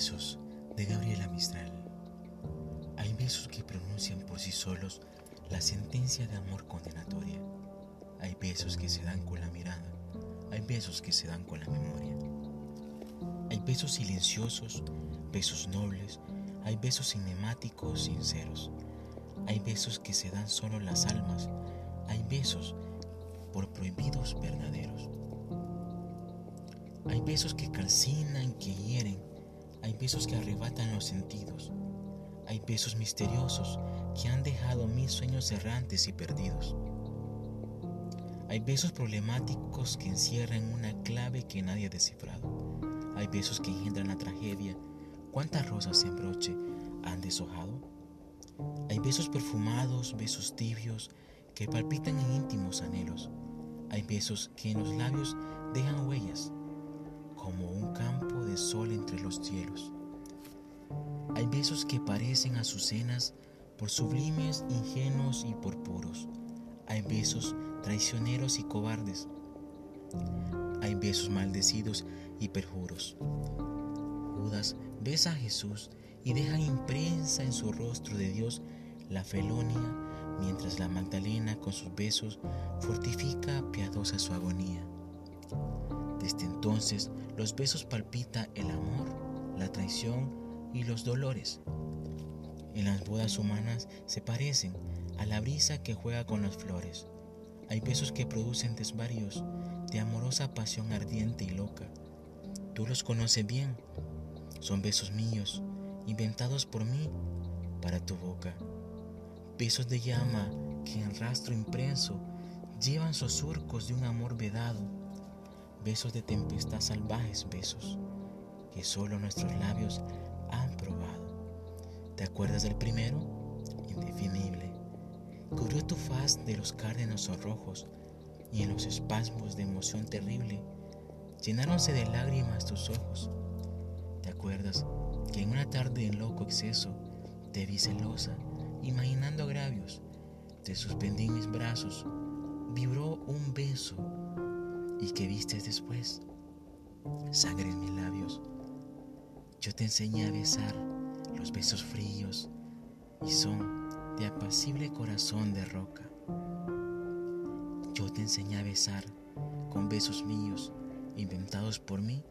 besos de Gabriela Mistral. Hay besos que pronuncian por sí solos la sentencia de amor condenatoria. Hay besos que se dan con la mirada. Hay besos que se dan con la memoria. Hay besos silenciosos, besos nobles. Hay besos cinemáticos, sinceros. Hay besos que se dan solo las almas. Hay besos por prohibidos verdaderos. Hay besos que calcinan, que hieren. Hay besos que arrebatan los sentidos. Hay besos misteriosos que han dejado mil sueños errantes y perdidos. Hay besos problemáticos que encierran una clave que nadie ha descifrado. Hay besos que engendran la tragedia. ¿Cuántas rosas en broche han deshojado? Hay besos perfumados, besos tibios que palpitan en íntimos anhelos. Hay besos que en los labios dejan huellas, como un campo de sol entre los cielos. Hay besos que parecen azucenas por sublimes, ingenuos y por puros. Hay besos traicioneros y cobardes. Hay besos maldecidos y perjuros. Judas besa a Jesús y deja imprensa en su rostro de Dios la felonia, mientras la Magdalena con sus besos fortifica piadosa su agonía. Desde entonces los besos palpita el amor, la traición y los dolores. En las bodas humanas se parecen a la brisa que juega con las flores. Hay besos que producen desvaríos de amorosa pasión ardiente y loca. Tú los conoces bien. Son besos míos, inventados por mí para tu boca. Besos de llama que en rastro impreso llevan sus surcos de un amor vedado. Besos de tempestad salvajes, besos que solo nuestros labios han probado. ¿Te acuerdas del primero? Indefinible. Cubrió tu faz de los cárdenos rojos y en los espasmos de emoción terrible llenáronse de lágrimas tus ojos. ¿Te acuerdas que en una tarde en loco exceso te vi celosa, imaginando agravios? Te suspendí en mis brazos, vibró un beso y que viste después sangre en mis labios. Yo te enseñé a besar los besos fríos y son de apacible corazón de roca. Yo te enseñé a besar con besos míos inventados por mí